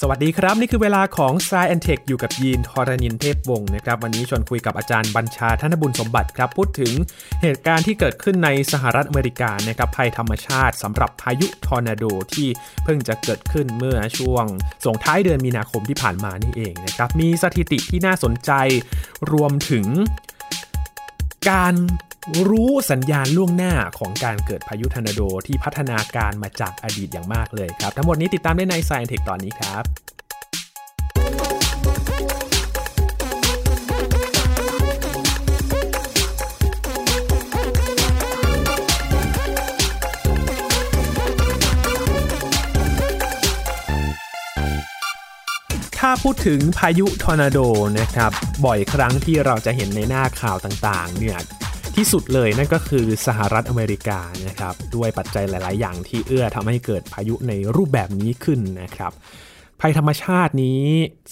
สวัสดีครับ นี่คือเวลาของ s ซแอนเทคอยู่กับยีนทอรานินเทพวงศ์นะครับวันนี้ชวนคุยกับอาจารย์บัญชาธนบุญสมบัติครับ พูดถึงเหตุการณ์ที่เกิดขึ้นในสหรัฐอเมริกานะครับภัยธรรมชาติสำหรับพายุทอร์นาโดที่เพิ่งจะเกิดขึ้นเมื่อช่วงส่งท้ายเดือนมีนาคมที่ผ่านมานี่เองนะครับมีสถิติที่น่าสนใจรวมถึงการ รู้สัญญาณล่วงหน้าของการเกิดพายุทอร์นาโดที่พัฒนาการมาจากอดีตอย่างมากเลยครับ ทั้งหมดนี้ติดตามได้ใน Science Tech ตอนนี้ครับถ้าพูดถึงพายุทอร์นาโดนะครับบ่อยครั้งที่เราจะเห็นในหน้าข่าวต่างๆเนี่ย ที่สุดเลยนั่นก็คือสหรัฐอเมริกานะครับด้วยปัจจัยหลาย ๆ อย่างที่เอื้อทำให้เกิดพายุในรูปแบบนี้ขึ้นนะครับ ภัยธรรมชาตินี้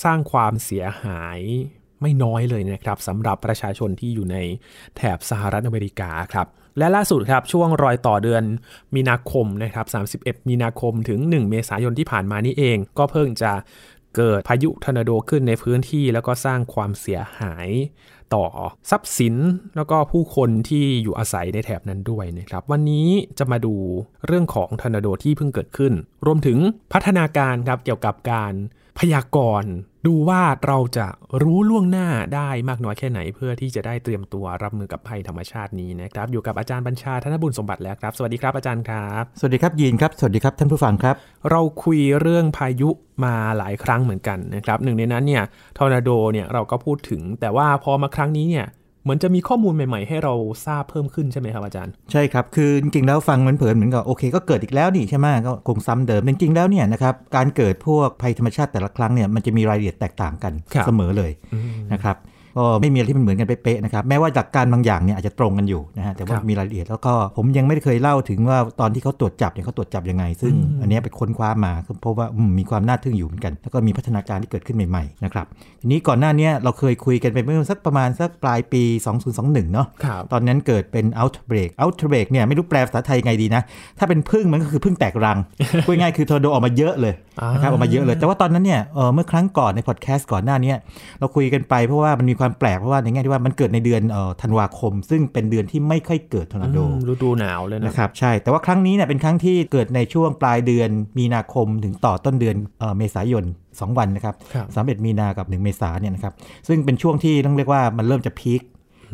สร้างความเสียหายไม่น้อยเลยนะครับสำหรับประชาชนที่อยู่ในแถบสหรัฐอเมริกาครับและล่าสุดครับช่วงรอยต่อเดือนมีนาคมนะครับ31 มีนาคมถึง 1 เมษายนที่ผ่านมานี่เอง ก็เพิ่งจะเกิดพายุทอร์นาโดขึ้นในพื้นที่แล้วก็สร้างความเสียหาย ต่อทรัพย์สิน แล้วก็ผู้คนที่อยู่อาศัยในแถบนั้นด้วยนะครับ วันนี้จะมาดูเรื่องของทอร์นาโดที่เพิ่งเกิดขึ้น รวมถึงพัฒนาการครับเกี่ยวกับการ พยากรณ์ดูว่าเราจะรู้ล่วงหน้าได้มากน้อยแค่ไหน เพื่อที่จะได้เตรียมตัวรับมือกับภัยธรรมชาตินี้นะครับอยู่กับอาจารย์บัญชาธนบุญสมบัติแล้วครับ สวัสดีครับอาจารย์ครับ สวัสดีครับยีนครับ สวัสดีครับท่านผู้ฟังครับ เราคุยเรื่องพายุมาหลายครั้งเหมือนกันนะครับหนึ่งในนั้นเนี่ยทอร์นาโดเนี่ยเราก็พูดถึงแต่ว่าพอมาครั้งนี้เนี่ย เหมือนจะมีข้อมูลใหม่ๆ ให้เราทราบเพิ่มขึ้นใช่ไหมครับอาจารย์ ใช่ครับ คือจริงๆแล้วฟังมันเผินเหมือนกับโอเค ก็เกิดอีกแล้วนี่ใช่ไหมก็คงซ้ำเดิม จริงๆแล้วเนี่ยนะครับการเกิดพวกภัยธรรมชาติแต่ละครั้งเนี่ยมันจะมีรายละเอียดแตกต่างกันครับเสมอเลยนะครับ ก็ไม่มีอะไรที่มันเหมือนกันเป๊ะๆนะครับแม้ว่าหลักการบางอย่างเนี่ยอาจจะตรงกันอยู่นะฮะแต่ว่าครับมีรายละเอียดแล้วก็ผมยังไม่ได้เคยเล่าถึงว่าตอนที่เขาตรวจจับเนี่ยเขาตรวจจับยังไง ซึ่งอันเนี้ยไปค้นคว้ามาก็พบว่าอืมมีความน่าทึ่งอยู่เหมือนกัน แล้วก็มีพัฒนาการที่เกิดขึ้นใหม่ๆนะครับทีนี้ก่อนหน้าเนี้ยเราเคยคุยกันไปเมื่อสักประมาณสักปลายปี 2021 เนาะครับตอนนั้นเกิดเป็น outbreak outbreak เนี่ยไม่รู้แปลภาษาไทยไงดีนะ ถ้าเป็นผึ้งมันก็คือผึ้งแตกรังพูดง่ายๆคือทอร์นาโดออกมาเยอะเลยนะครับอ่าออกมาเยอะเลย แต่ว่าตอนนั้นเนี่ยเอ่อเมื่อครั้งก่อนในพอดแคสต์ก่อนหน้าเนี้ยเราคุยกันไปเพราะว่ามันมีความแปลกเพราะว่าในแง่ที่ว่ามันเกิดในเดือนเอ่อธันวาคม ซึ่งเป็นเดือนที่ไม่ค่อยเกิดทอร์นาโดอืมฤดูหนาวเลยนะนะครับใช่แต่ว่าครั้งนี้เนี่ยเป็นครั้งที่เกิดในช่วงปลายเดือนมีนาคมถึงต่อต้นเดือนเอ่อเมษายน 2 วันนะครับครับสามเอ็ดมีนากับ 1 เมษาเนี่ยนะครับซึ่งเป็นช่วงที่ต้องเรียกว่ามันเริ่มจะพีค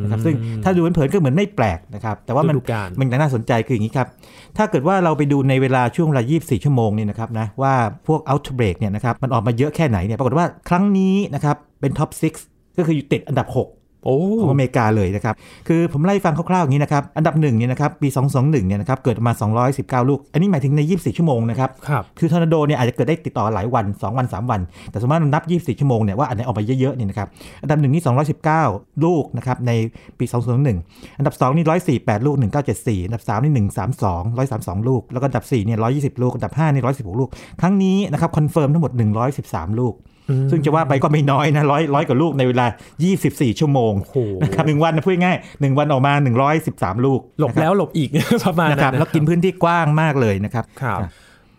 นะครับซึ่งถ้าดูเผินๆก็เหมือนไม่แปลกนะครับ แต่ว่ามันฤดูกาลมันน่าสนใจคืออย่างนี้ครับ ถ้าเกิดว่าเราไปดูในเวลาช่วงเวลา 24 ชั่วโมงเนี่ยนะครับนะว่าพวก outbreak เนี่ยนะครับมันออกมาเยอะแค่ไหนเนี่ยปรากฏว่าครั้งนี้นะครับเป็นท็อป6 ก็คืออยู่ติดอันดับ6โอ้ของอเมริกาเลยนะครับ คือผมไล่ฟังคร่าวๆอย่างนี้นะครับ อันดับหนึ่งเนี่ยนะครับปี 221 เนี่ยนะครับ เกิดมา 219 ลูก อันนี้หมายถึงใน 24 ชั่วโมงนะครับครับ คือทอร์นาโดเนี่ยอาจจะเกิดได้ติดต่อหลายวัน 2 วัน 3 วัน แต่สมมติเรานับ 24 ชั่วโมงเนี่ยว่าอันไหนออกมาเยอะๆเนี่ยนะครับ อันดับหนึ่งนี่ 219 ลูกนะครับในปี2011 อันดับ2นี่ 148 ลูก 1974 อันดับ3นี่ 132 132 ลูก แล้วก็อันดับ4เนี่ย 120 ลูก อันดับ5นี่ 116 ลูก ครั้งนี้นะครับ confirm ทั้งหมด 113 ลูก ซึ่งจะว่าไปก็ไม่น้อยนะร้อยร้อยกว่าลูกในเวลา 24 ชั่วโมงโอ้โหนะครับหนึ่งวันนะพูดง่ายๆหนึ่งวันออกมา 113 ลูก หลบแล้วหลบอีกประมาณนะนั้ครับนแล้วกินพื้นที่กว้างมากเลยนะครับครับ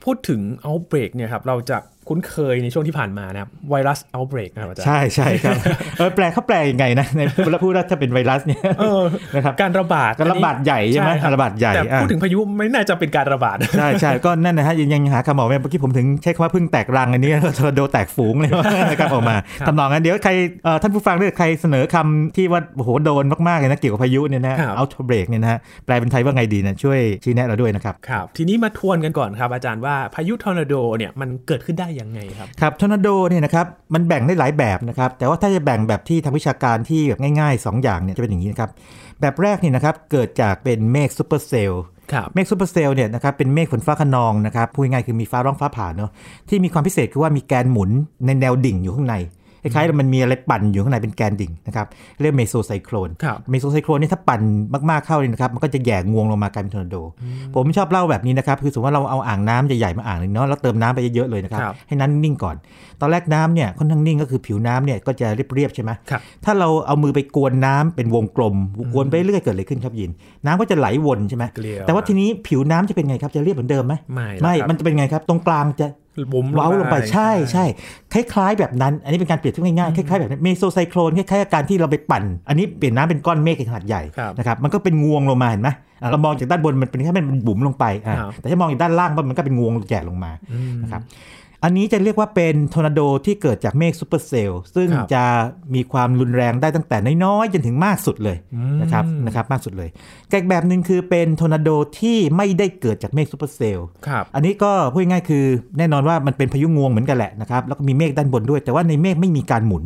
พูดถึง outbreak เนี่ยครับเราจะคุ้นเคยในช่วงที่ผ่านมานะครับไวรัส outbreak นะครับอาจารย์ใช่ใช่ครับเออแปลเขาแปลยังไงนะในเวลาพูดว่าถ้าเป็นไวรัสเนี่ยเออนะครับการระบาดการระบาดใหญ่ใช่ไหมคระบาดใหญ่แต่อะพูดถึงพายุไม่น่าจะเป็นการระบาดใช่ใช่ก็นั่นนะฮะยังยังหาคำบอกไม่เมื่อกี้ผมถึงใช้คำว่าเพึ่งแตกรังอันนี้ทอร์นาโดแตกฝูงเลยนะครับออกมาครับทำนองนั้นเดี๋ยวใครเอ่อท่านผู้ฟังด้วยใครเสนอคำที่ว่าโอ้โหโดนมากๆเลยนะเกี่ยวกับพายุเนี่ยนะครับ outbreak เนี่ยนะฮะแปลเป็นไทยว่าไงดีนะช่วยชี้แนะเราด้วยนะครับครับทีนี้มาทวนกันก่อนครับอาจารย์ว่าพายุทอร์นาโดเนี่ยมันเกิดขึ้นได้ยังไงครับครับทอร์นาโดเนี่ยนะครับมันแบ่งได้หลายแบบนะครับแต่ว่าถ้าจะแบ่งแบบที่ทางวิชาการที่แบบง่ายๆ 2 อย่างเนี่ยจะเป็นอย่างนี้นะครับแบบแรกเนี่ยนะครับเกิดจากเป็นเมฆซูเปอร์เซลล์ครับเมฆซูเปอร์เซลล์เนี่ยนะครับเป็นเมฆฝนฟ้าคะนองนะครับพูดง่ายๆคือมีฟ้าร้องฟ้าผ่าเนาะที่มีความพิเศษคือว่ามีแกนหมุนในแนวดิ่งอยู่ข้างใน คล้ายๆมันมีอะไรปั่นอยู่ข้างในเป็นแกนดิ่งนะครับเรียก mesocyclone ครับ mesocyclone นี่ถ้าปั่นมากๆเข้าเลยนะครับมันก็จะแหย่งวงลงมากลายเป็นทอร์นาโด ผมชอบเล่าแบบนี้นะครับคือสมมติว่าเราเอาอ่างน้ำใหญ่ๆมาอ่างหนึ่งเนาะแล้วเติมน้ำไปเยอะๆเลยนะครับครับให้น้ำนิ่งก่อน ตอนแรกน้ำเนี่ยค่อนข้างนิ่งก็คือผิวน้ำเนี่ยก็จะเรียบๆใช่ไหมครับถ้าเราเอามือไปกวนน้ำเป็นวงกลมกวนไปเรื่อยเกิดอะไรขึ้นครับยิน น้ำก็จะไหลวนใช่ไหมเกลียวแต่ว่าทีนี้ผิวน้ำจะเป็นไงครับจะเรียบเหมือนเดิมไหมไม่ไม่แล้วครับมันจะเป็นไงครับตรงกลางจะบุ๋มเว้าลงไปใช่ใช่คล้ายๆแบบนั้น อันนี้เป็นการเปรียบเทียบง่ายๆคล้ายๆแบบนั้น mesocyclone คล้ายๆกับการที่เราไปปั่น อันนี้เปลี่ยนน้ำเป็นก้อนเมฆขนาดใหญ่ครับนะครับมันก็เป็นงวงลงมาเห็นไหมอะเรามองจากด้านบนมันเป็นแค่เป็นบุ๋มลงไปอะครับแต่ถ้ามองจากด้านล่างมันก็เป็นงวงแหย่ลงมานะครับ อันนี้จะเรียกว่าเป็นทอร์นาโดที่เกิดจากเมฆซูเปอร์เซลล์ซึ่งครับจะมีความรุนแรงได้ตั้งแต่น้อยๆจนถึงมากสุดเลยนะครับนะครับมากสุดเลยแต่อีกแบบหนึ่งคือเป็นทอร์นาโดที่ไม่ได้เกิดจากเมฆซูเปอร์เซลล์ครับอันนี้ก็พูดง่ายๆคือแน่นอนว่ามันเป็นพายุงวงเหมือนกันแหละนะครับแล้วก็มีเมฆด้านบนด้วย แต่ว่าในเมฆไม่มีการหมุน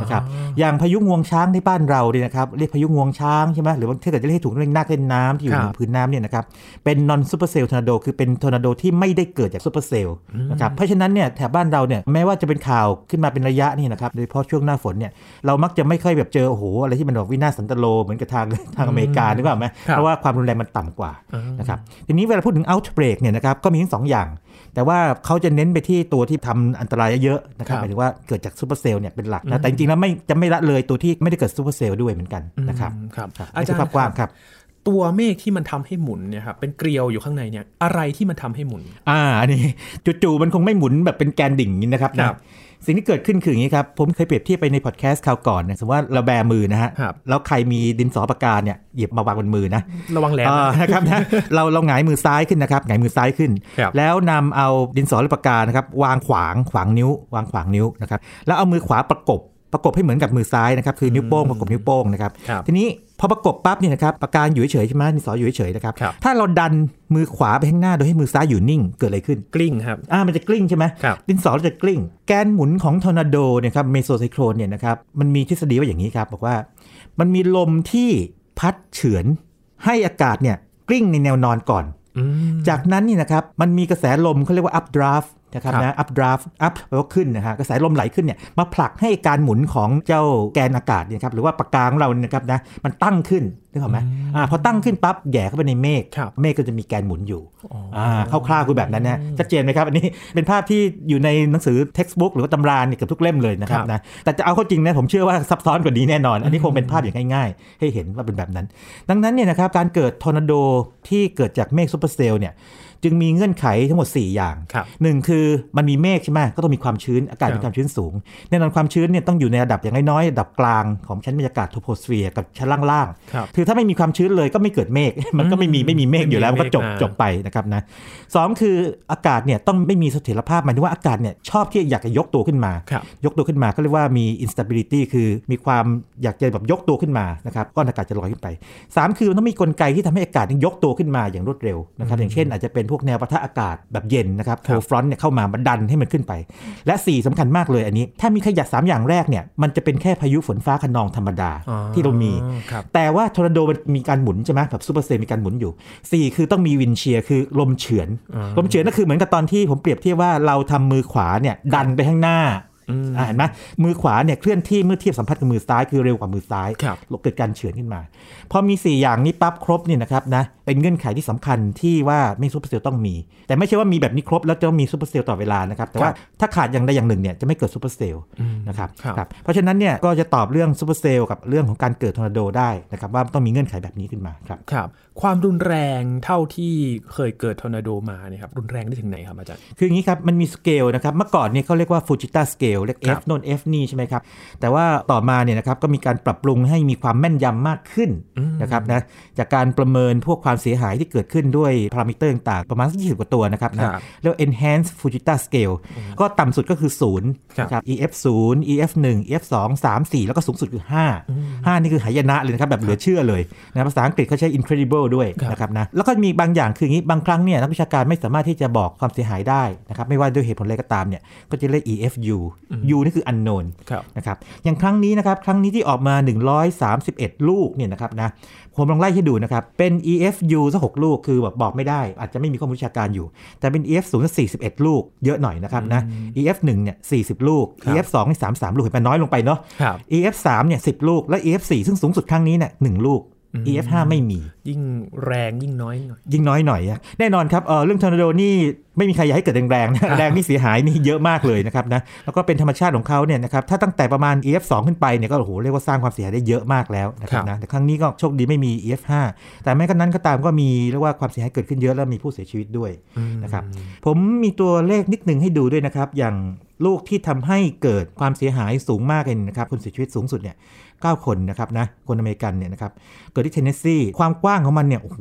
นะครับอย่างพายุงวงช้างที่บ้านเราเนี่ยนะครับเรียกพายุงวงช้างใช่ไหมหรือว่าถ้าเกิดจะเรียกให้ถูกเรียกนาคเล่นน้ำที่อยู่ครับบนพื้นน้ำเนี่ยนะครับเป็น non-supercell tornado คือเป็นทอร์นาโดที่ไม่ได้เกิดจากซูเปอร์เซลล์นะครับเพราะฉะนั้นเนี่ยแถบบ้านเราเนี่ยแม้ว่าจะเป็นข่าวขึ้นมาเป็นระยะนี่นะครับโดยเฉพาะช่วงหน้าฝนเนี่ยเรามักจะไม่ค่อยแบบเจอโอ้โหอะไรที่มันแบบวินาศสันตโลเหมือนกับทางทางอเมริกานึกออกไหมครับเพราะว่าความรุนแรงมันต่ำกว่านะครับทีนี้เวลาพูดถึง outbreak เนี่ยนะครับก็มีทั้งสองอย่าง แต่ว่าเขาจะเน้นไปที่ตัวที่ทำอันตรายเยอะๆนะครับครับหมายถึงว่าเกิดจากซูเปอร์เซลล์เนี่ยเป็นหลักนะแต่จริงๆแล้วไม่จะไม่ละเลยตัวที่ไม่ได้เกิดซูเปอร์เซลล์ด้วยเหมือนกันนะครับอืมครับครับอาจารย์อาจารรย์ย์ภาพกว้างครับตัวเมฆที่มันทำให้หมุนเนี่ยครับเป็นเกลียวอยู่ข้างในเนี่ยอะไรที่มันทำให้หมุน อ่าอันนี้จู่ๆมันคงไม่หมุนแบบเป็นแกนดิ่งอย่างนี้นะครับนะครับสิ่งที่เกิดขึ้นคืออย่างนี้ครับ ผมเคยเปรียบเทียบไปในพอดแคสต์คราวก่อนนะสมมติว่าเราแบมือนะฮะครับแล้วใครมีดินสอปากกาเนี่ยหยิบมาวางบนมือนะ ระวังแหลมอ่านะครับนะเราเราหงายมือซ้ายขึ้นนะครับหงายมือซ้ายขึ้นครับแล้วนำเอาดินสอหรือปากกานะครับวางขวางขวางนิ้ว วางขวางนิ้วนะครับแล้วเอามือขวาประกบ ประกบให้เหมือนกับมือซ้ายนะครับคือนิ้วโป้งประกบนิ้วโป้งนะครับครับทีนี้พอประกบปั๊บเนี่ยนะครับปากกาอยู่เฉยๆใช่ไหมดินสออยู่เฉยๆนะครับครับถ้าเราดันมือขวาไปข้างหน้าโดยให้มือซ้ายอยู่นิ่งเกิดอะไรขึ้นกลิ้งครับอ่ามันจะกลิ้งใช่ไหมครับดินสอจะกลิ้ง แกนหมุนของทอร์นาโดเนี่ยครับ mesocyclone เนี่ยนะครับมันมีทฤษฎีว่าอย่างนี้ครับบอกว่า มันมีลมที่พัดเฉือนให้อากาศเนี่ยกลิ้งในแนวนอนก่อนอืมจากนั้นนี่นะครับมันมีกระแสลมเขาเรียกว่า updraft นะครับครับนะ updraft up แปลว่าขึ้นนะฮะกระแสลมไหลขึ้นเนี่ยมาผลักให้การหมุนของเจ้าแกนอากาศเนี่ยครับหรือว่าปากกาของเราเนี่ยนะครับนะมันตั้งขึ้นนึกออกไหมอ่าพอตั้งขึ้นปั๊บแหย่เข้าไปในเมฆครับเมฆก็จะมีแกนหมุนอยู่อ่าคร่าวๆคือแบบนั้นนะชัดเจนไหมครับอันนี้เป็นภาพที่อยู่ในหนังสือ textbook หรือว่าตำราเนี่ยเกือบทุกเล่มเลยนะครับครับนะแต่จะเอาเข้าจริงนะผมเชื่อว่าซับซ้อนกว่านี้แน่นอน อันนี้คงเป็นภาพอย่างง่ายๆ ให้เห็นว่าเป็นแบบนั้น ดังนั้นเนี่ยนะครับการเกิดทอร์นาโดที่เกิดจากเมฆซูเปอร์เซลล์เนี่ย จึงมีเงื่อนไขทั้งหมด 4 อย่างครับหนึ่งคือมันมีเมฆใช่ไหมก็ต้องมีความชื้นอากาศครับมีความชื้นสูงแน่นอนความชื้นเนี่ยต้องอยู่ในระดับอย่างน้อยๆระดับกลางของชั้นบรรยากาศโทรโพสเฟียร์กับชั้นล่างครับๆคือถ้าไม่มีความชื้นเลยก็ไม่เกิดเมฆมันก็ไม่มีไม่มีเมฆอยู่แล้วมันก็จบไม่มีเมฆจบไปนะครับนะสองคืออากาศเนี่ยต้องไม่มีเสถียรภาพหมายถึงว่าอากาศเนี่ยชอบที่อยากจะยกตัวขึ้นมาครับยกตัวขึ้นมาก็เรียกว่ามี instability คือมีความอยากจะแบบยกตัวขึ้นมานะครับก้อนอากาศจะลอยขึ้นไป 3 คือมันต้องมีกลไกที่ทำให้อากาศนี่ยกตัวขึ้นมาอย่างรวดเร็วนะครับอย่างเช่นอาจจะเป็นพวกแนวปะทะอากาศแบบเย็นนะครับครัโคบฟรอนต์เนี่ยเข้ามามาดันให้มันขึ้นไป และ 4สำคัญมากเลยอันนี้ ถ้ามีขยัก3อย่างแรกเนี่ยมันจะเป็นแค่พายุฝนฟ้าขนองธรรมดาอ๋อที่เรามีครับแต่ว่าทอร์นาโดมันมีการหมุนใช่ไหมแบบซูเปอร์เซลล์มีการหมุนอยู่ 4 คือต้องมี wind shear คือลมเฉือนอ่าลมเฉือนก็คือเหมือนกับตอนที่ผมเปรียบเทียบว่าเราทำมือขวาเนี่ยดันไปข้างหน้าอืมอ่า เห็นไหมมือขวาเนี่ยเคลื่อนที่เมื่อเทียบสัมผัสกับมือซ้ายคือเร็วกว่ามือซ้ายครับเกิดการเฉือนขึ้นมา พอมี 4 อย่างนี้ปั๊บครบเนี่ยนะครับนะเป็นเงื่อนไขที่สำคัญที่ว่าไม่ซูเปอร์เซลล์ต้องมี แต่ไม่ใช่ว่ามีแบบนี้ครบแล้วจะต้องมีซูเปอร์เซลล์ตลอดเวลานะครับ แต่ว่าถ้าขาดอย่างใดอย่างหนึ่งเนี่ยจะไม่เกิดซูเปอร์เซลล์นะครับครับครับเพราะฉะนั้นเนี่ยก็จะตอบเรื่องซูเปอร์เซลล์กับเรื่องของการเกิดทอร์นาโดได้นะครับว่าต้องมีเงื่อนไขแบบนี้ขึ้นมาครับครับความรุนแรงเท่าที่เคยเกิดทอร์นาโดมาเนี่ยครับรุนแรงได้ถึงไหนครับอาจารย์คืออย่างนี้ครับมันมีสเกลนะครับเมื่อก่อนเนี่ยเขาเรียกว่าฟูจิต้าสเกลเรียกครั F บโน่น F นี่ใช่ไหมครับ แต่ว่าต่อมาเนี่ยนะครับก็มีการปรับปรุงให้มีความแม่นยำมากขึ้นนะครับนะจากการประเมินพวกความเสียหายที่เกิดขึ้นด้วยพารามิเตอร์ต่างๆประมาณสัก20 กว่าตัวนะครับนะครับเรียกว่า enhanced Fujita scale ก็ต่ำสุดก็คือ0นะครับ EF 0 EF 1 EF 2 3 4 แล้วก็สูงสุดคือ 5 5 นี่คือหายนะเลยนะครับแบบเหลือเชื่อเลยนะภาษาอังกฤษเขาใช้ incredible ด้วยครับนะครับนะแล้วก็มีบางอย่างคืออย่างนี้บางครั้งเนี่ยนักวิชาการไม่สามารถที่จะบอกความเสียหายได้นะครับไม่ว่าด้วยเหตุผลอะไรก็ตามเนี่ยก็จะเรียก EFU U นี่คือ unknown ครับนะครับอย่างครั้งนี้นะครับครั้งนี้ที่ออกมา 131 ลูกเนี่ยนะครับนะผมลองไล่ให้ดูนะครับ เป็น EFU สักหกลูกคือแบบบอกไม่ได้ อาจจะไม่มีข้อมูลวิชาการอยู่ แต่เป็น EF 0สัก41 ลูกเยอะหน่อยนะครับนะ EF 1เนี่ย40 ลูกครับ EF 2นี่33 ลูกเห็นไหมน้อยลงไปเนาะครับ EF 3เนี่ย10 ลูก และ EF 4ซึ่งสูงสุดครั้งนี้เนี่ยหนึ่งลูก EF5 ไม่มี ยิ่งแรงยิ่งน้อยหน่อย ยิ่งน้อยหน่อยอะแน่นอนครับเออเรื่องทอร์นาโดนี่ไม่มีใครอยากให้เกิดแรงๆนะแรงนี่เสียหายนี่เยอะมากเลยนะครับนะแล้วก็เป็นธรรมชาติของเขาเนี่ยนะครับถ้าตั้งแต่ประมาณ EF2 ขึ้นไปเนี่ยก็โอ้โหเรียกว่าสร้างความเสียหายได้เยอะมากแล้วนะครับนะแต่ครั้งนี้ก็โชคดีไม่มี EF5 แต่แม้กระนั้นก็ตามก็มีเรียกว่าความเสียหายเกิดขึ้นเยอะแล้วมีผู้เสียชีวิตด้วยนะครับผมมีตัวเลขนิดหนึ่งให้ดูด้วยนะครับอย่างลูกที่ทำให้เกิดความเสียหายสูงมากเลยนะครับคนเสียชีวิตสูงสุดเนี่ย 9 คนนะครับนะคนอเมริกันเนี่ยนะครับเกิดที่เทนเนสซีความกว้างของมันเนี่ยโอ้โห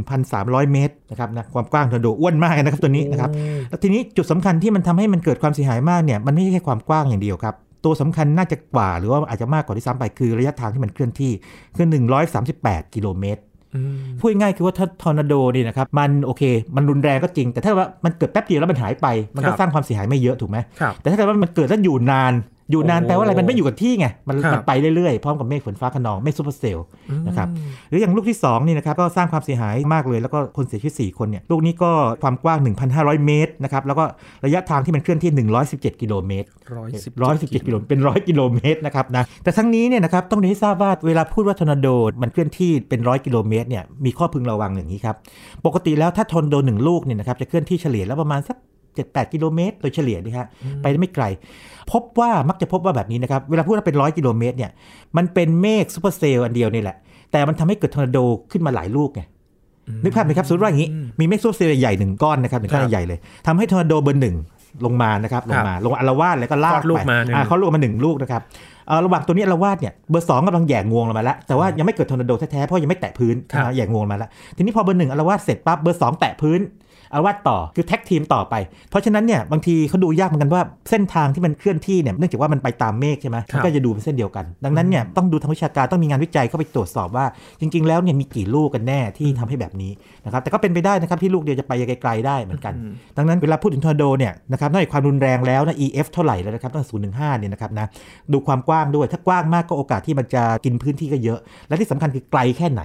1,300 เมตรนะครับนะความกว้างทอร์นาโดอ้วนมากเลยนะครับตัวนี้นะครับแล้วทีนี้จุดสำคัญที่มันทำให้มันเกิดความเสียหายมากเนี่ยมันไม่ใช่แค่ความกว้างอย่างเดียวครับตัวสำคัญน่าจะกว่าหรือว่าอาจจะมากกว่าที่ซ้ำไปคือระยะทางที่มันเคลื่อนที่คือ138 กิโลเมตรพูดง่ายๆคือว่าถ้าทอร์นาโดนี่นะครับมันโอเค มันรุนแรงก็จริง แต่ถ้าว่ามันเกิดแป๊บเดียวแล้วมันหายไป มันก็ครับสร้างความเสียหายไม่เยอะถูกไหมครับแต่ถ้าเกิดว่ามันเกิดแล้วอยู่นาน อยู่นานโอ้แปลว่าอะไรมันไม่อยู่กับที่ไงมันครับมันไปเรื่อยๆ พร้อมกับเมฆฝนฟ้าขนองเมฆซูเปอร์เซลล์นะครับหรืออย่างลูกที่2นี่นะครับก็สร้างความเสียหายมากเลย แล้วก็คนเสียชีวิต4คนเนี่ยลูกนี้ก็ความกว้าง 1,500 เมตรนะครับแล้วก็ระยะทางที่มันเคลื่อนที่ 117 กิโลเมตรร้อยสิบ117กิโลเป็นร้อยกิโลเมตรนะครับนะแต่ทั้งนี้เนี่ยนะครับต้องเรียนให้ทราบว่าเวลาพูดว่าทอร์นาโดมันเคลื่อนที่เป็นร้อยกิโลเมตรเนี่ยมีข้อพึงระวังอย่างนี้ครับปกติแล้วถ้าทอร์นาโดหนึ่งลูกเนี่ยนะครับจะเคลื่อนที่เฉลี่ยแล้วประมาณสัก 7-8 กิโลเมตร โดยเฉลี่ยนะฮะไปได้ไม่ไกล พบว่ามักจะพบว่าแบบนี้นะครับ เวลาพูดว่าเป็นร้อยกิโลเมตรเนี่ยมันเป็นเมฆซูเปอร์เซลล์อันเดียวนี่แหละ แต่มันทำให้เกิดทอร์นาโดขึ้นมาหลายลูกไงนึกภาพไหมครับสมมติว่าอย่างนี้มีเมฆซูเปอร์เซลล์ใหญ่หนึ่งก้อนนะครับหนึ่งก้อนใหญ่เลยทำให้ทอร์นาโดเบอร์หนึ่งลงมานะครับลงมาลงอาละวาดแล้วก็ลากคลอดลูกไปมาหนึ่งอ่าเขาลูกมาหนึ่งลูกนะครับเอ่อ ระหว่างตัวนี้อาละวาดเนี่ยเบอร์สองกำลังหย่อนงวงลงมาแล้วแต่ว่ายังไม่เกิดทอร์นาโดแท้ๆเพราะยังไม่แตะพื้นครับนะหย่อนงวงลงมาแล้วทีนี้พอเบอร์หนึ่งอาละวาดเสร็จปั๊บเบอร์สองแตะพื้นอาละวาดต่อคือ tag team ต่อไป เพราะฉะนั้นเนี่ยบางทีเขาดูยากเหมือนกันว่าเส้นทางที่มันเคลื่อนที่เนี่ยเนื่องจากว่ามันไปตามเมฆใช่ไหมครับมันก็จะดูเป็นเส้นเดียวกัน ดังนั้นเนี่ยต้องดูทางวิชาการต้องมีงานวิจัยเข้าไปตรวจสอบว่า จริง ๆ แล้วเนี่ยมีกี่ลูกกันแน่ที่ทำให้แบบนี้นะครับแต่ก็เป็นไปได้นะครับที่ลูกเดียวจะไปไกลๆได้เหมือนกัน ดังนั้นเวลาพูดถึงทอร์นาโดเนี่ยนะครับนอกจากความรุนแรงแล้วนะ EF เท่าไหร่แล้วนะครับตั้ง0ถึง5เนี่ยนะครับนะดูความกว้างด้วย ถ้ากว้างมากก็โอกาสที่มันจะกินพื้นที่ก็เยอะ และที่สำคัญคือไกลแค่ไหน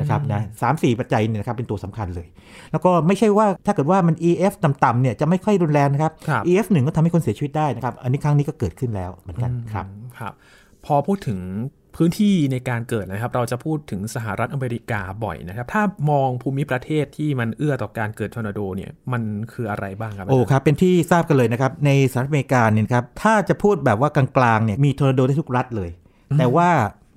นะครับนะสามสี่ปัจจัยเนี่ยนะครับเป็นตัวสำคัญเลย แล้วก็ไม่ใช่ว่าถ้าเกิดว่ามัน EF ต่ำๆเนี่ยจะไม่ค่อยรุนแรงนะครับครับ EF หนึ่งก็ทำให้คนเสียชีวิตได้นะครับ อันนี้ครั้งนี้ก็เกิดขึ้นแล้วเหมือนกันครับครับ พอพูดถึง พื้นที่ในการเกิดนะครับ เราจะพูดถึงสหรัฐอเมริกาบ่อยนะครับ ถ้ามองภูมิประเทศที่มันเอื้อต่อการเกิดทอร์นาโดเนี่ยมันคืออะไรบ้างครับโอ้ครับ เป็นที่ทราบกันเลยนะครับ ในสหรัฐอเมริกาเนี่ยนะครับถ้าจะพูดแบบว่ากลางๆเนี่ยมีทอร์นาโดได้ทุกรัฐเลย แต่ว่า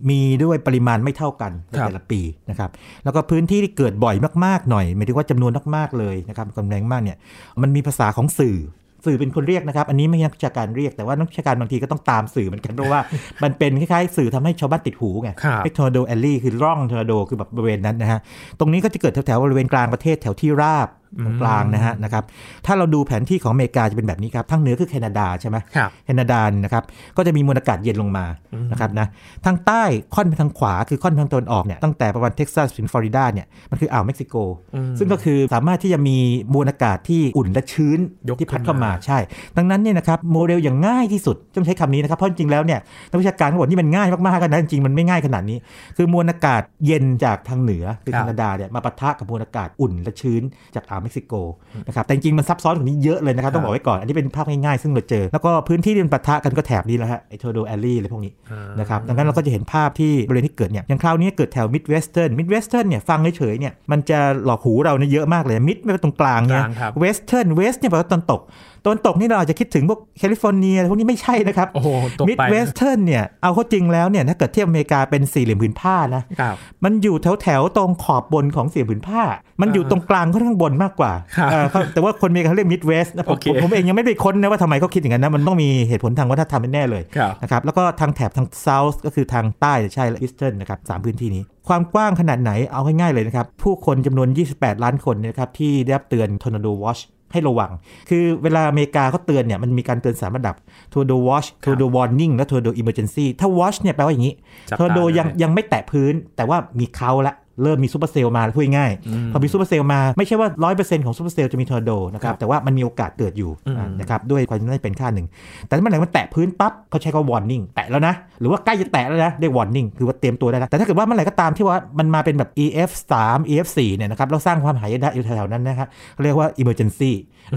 มีด้วยปริมาณไม่เท่ากันในแต่ละปีนะครับแล้วก็พื้นที่ที่เกิดบ่อยมากๆหน่อยหมายถึงว่าจำนวนมากๆเลยนะครับความแรงมากเนี่ยมันมีภาษาของสื่อ สื่อเป็นคนเรียกนะครับ อันนี้ไม่ใช่นักวิชาการเรียกแต่ว่านักวิชาการบางทีก็ต้องตามสื่อเหมือนกันเพราะว่ามันเป็นคล้ายๆสื่อทำให้ชาวบ้านติดหูไงครับเรียก Tornado Alley คือร่องทอร์นาโดคือแบบบริเวณนั้นนะฮะตรงนี้ก็จะเกิดแถวๆบริเวณกลางประเทศแถวที่ราบ ตรงกลางนะฮะนะครับถ้าเราดูแผนที่ของอเมริกาจะเป็นแบบนี้ครับทางเหนือคือแคนาดาใช่ไหมครับแคนาดาเนี่ยนะครับก็จะมีมวลอากาศเย็นลงมานะครับนะทางใต้ค่อนไปทางขวาคือค่อนไปทางตะวันออกเนี่ยตั้งแต่ประมาณเท็กซัสถึงฟลอริดาเนี่ยมันคืออ่าวเม็กซิโก ซึ่งก็คือสามารถที่จะมีมวลอากาศที่อุ่นและชื้นยกที่พัดขึ้นเข้ามามาใช่ ดังนั้นเนี่ยนะครับโมเดลอย่างง่ายที่สุดต้องใช้คำนี้นะครับเพราะจริงๆแล้วเนี่ยนักวิชาการเขาบอกนี่มันง่ายมากๆกันนะจริงๆมันไม่ง่ายขนาดนี้ คือมวลอากาศเย็นจากทางเหนือคือครับแคนาดาเนี่ยมาปะทะกับมวลอากาศอุ่นและชื้นจากอ่าวเม็กซิโกนะครับแต่จริงๆมันซับซ้อนกว่านี้เยอะเลยนะครับต้องบอกไว้ก่อนอันนี้เป็นภาพง่ายๆซึ่งเราเจอ แล้วก็พื้นที่ที่มันปะทะกันก็แถบนี้แหละฮะไอโทโดแอลลี่อะไรพวกนี้นะครับดังนั้นเราก็จะเห็นภาพที่บริเวณที่เกิดเนี่ยอย่างคราวนี้เกิดแถว Midwestern Midwestern เนี่ยฟังเฉยๆเนี่ยมันจะหลอกหูเราเนี่ยเยอะมากเลย mid ไม่เป็นตรงกลางเนี่ยกลางครับ western west เนี่ยแปลว่าตะวันตกตะวันตกนี่เราอาจจะคิดถึงพวกแคลิฟอร์เนียอะไรพวกนี้ไม่ใช่นะครับโอ้โหตก Mid ไป Western เนี่ยเอาเข้าจริงแล้วเนี่ยถ้าเกิดเทียบอเมริกาเป็นสี่เหลี่ยมผืนผ้านะครับมันอยู่แถวแถวๆตรงขอบบนของสี่เหลี่ยมผืนผ้า มันอยู่ตรงกลางค่อนข้างบนมากกว่าครับเออเขาแต่ว่าคนอเมริกาเขาเรียก Midwest นะผมโอเคผมผมเองยังไม่ไปค้นนะว่าทำไมเขาคิดอย่างนั้นนะมันต้องมีเหตุผลทางวัฒนธรรมแน่ๆเลยครับนะครับแล้วก็ทางแถบทาง South ก็คือทางใต้ใช่และ Eastern นะครับสามพื้นที่นี้ความกว้างขนาดไหนเอาง่ายๆเลยนะครับ ผู้คนจำนวน 28 ล้านคนเนี่ยนะครับที่ได้รับเตือน Tornado Watch ให้ระวัง คือเวลาอเมริกาเขาเตือนเนี่ยมันมีการเตือนสามระดับ Tornado Watch Tornado Warning และ Tornado Emergency ถ้า Watch เนี่ยแปลว่าอย่างนี้จับตา Tornado ยังเลยยังไม่แตะพื้นแต่ว่ามีเขาละ เริ่มมี supercell มาพูดง่ายๆพอมี supercell มาไม่ใช่ว่า 100%ของ supercell จะมีทอร์นาโดนะครับแต่ว่ามันมีโอกาสเกิดอยู่อืมอ่านะครับด้วยความน่าจะเป็นค่าหนึ่ง แต่ถ้าเมื่อไหร่มันแตะพื้นปั๊บเขาใช้คำว่า warning แตะแล้วนะ หรือว่าใกล้จะแตะแล้วนะเรียก warning คือว่าเตรียมตัวได้แล้วแต่ถ้าเกิดว่าเมื่อไหร่ก็ตามที่ว่ามันมาเป็นแบบ EF 3 EF 4เนี่ยนะครับเราสร้างความหายนะอยู่แถวๆนั้นนะครับเขาเรียกว่า emergency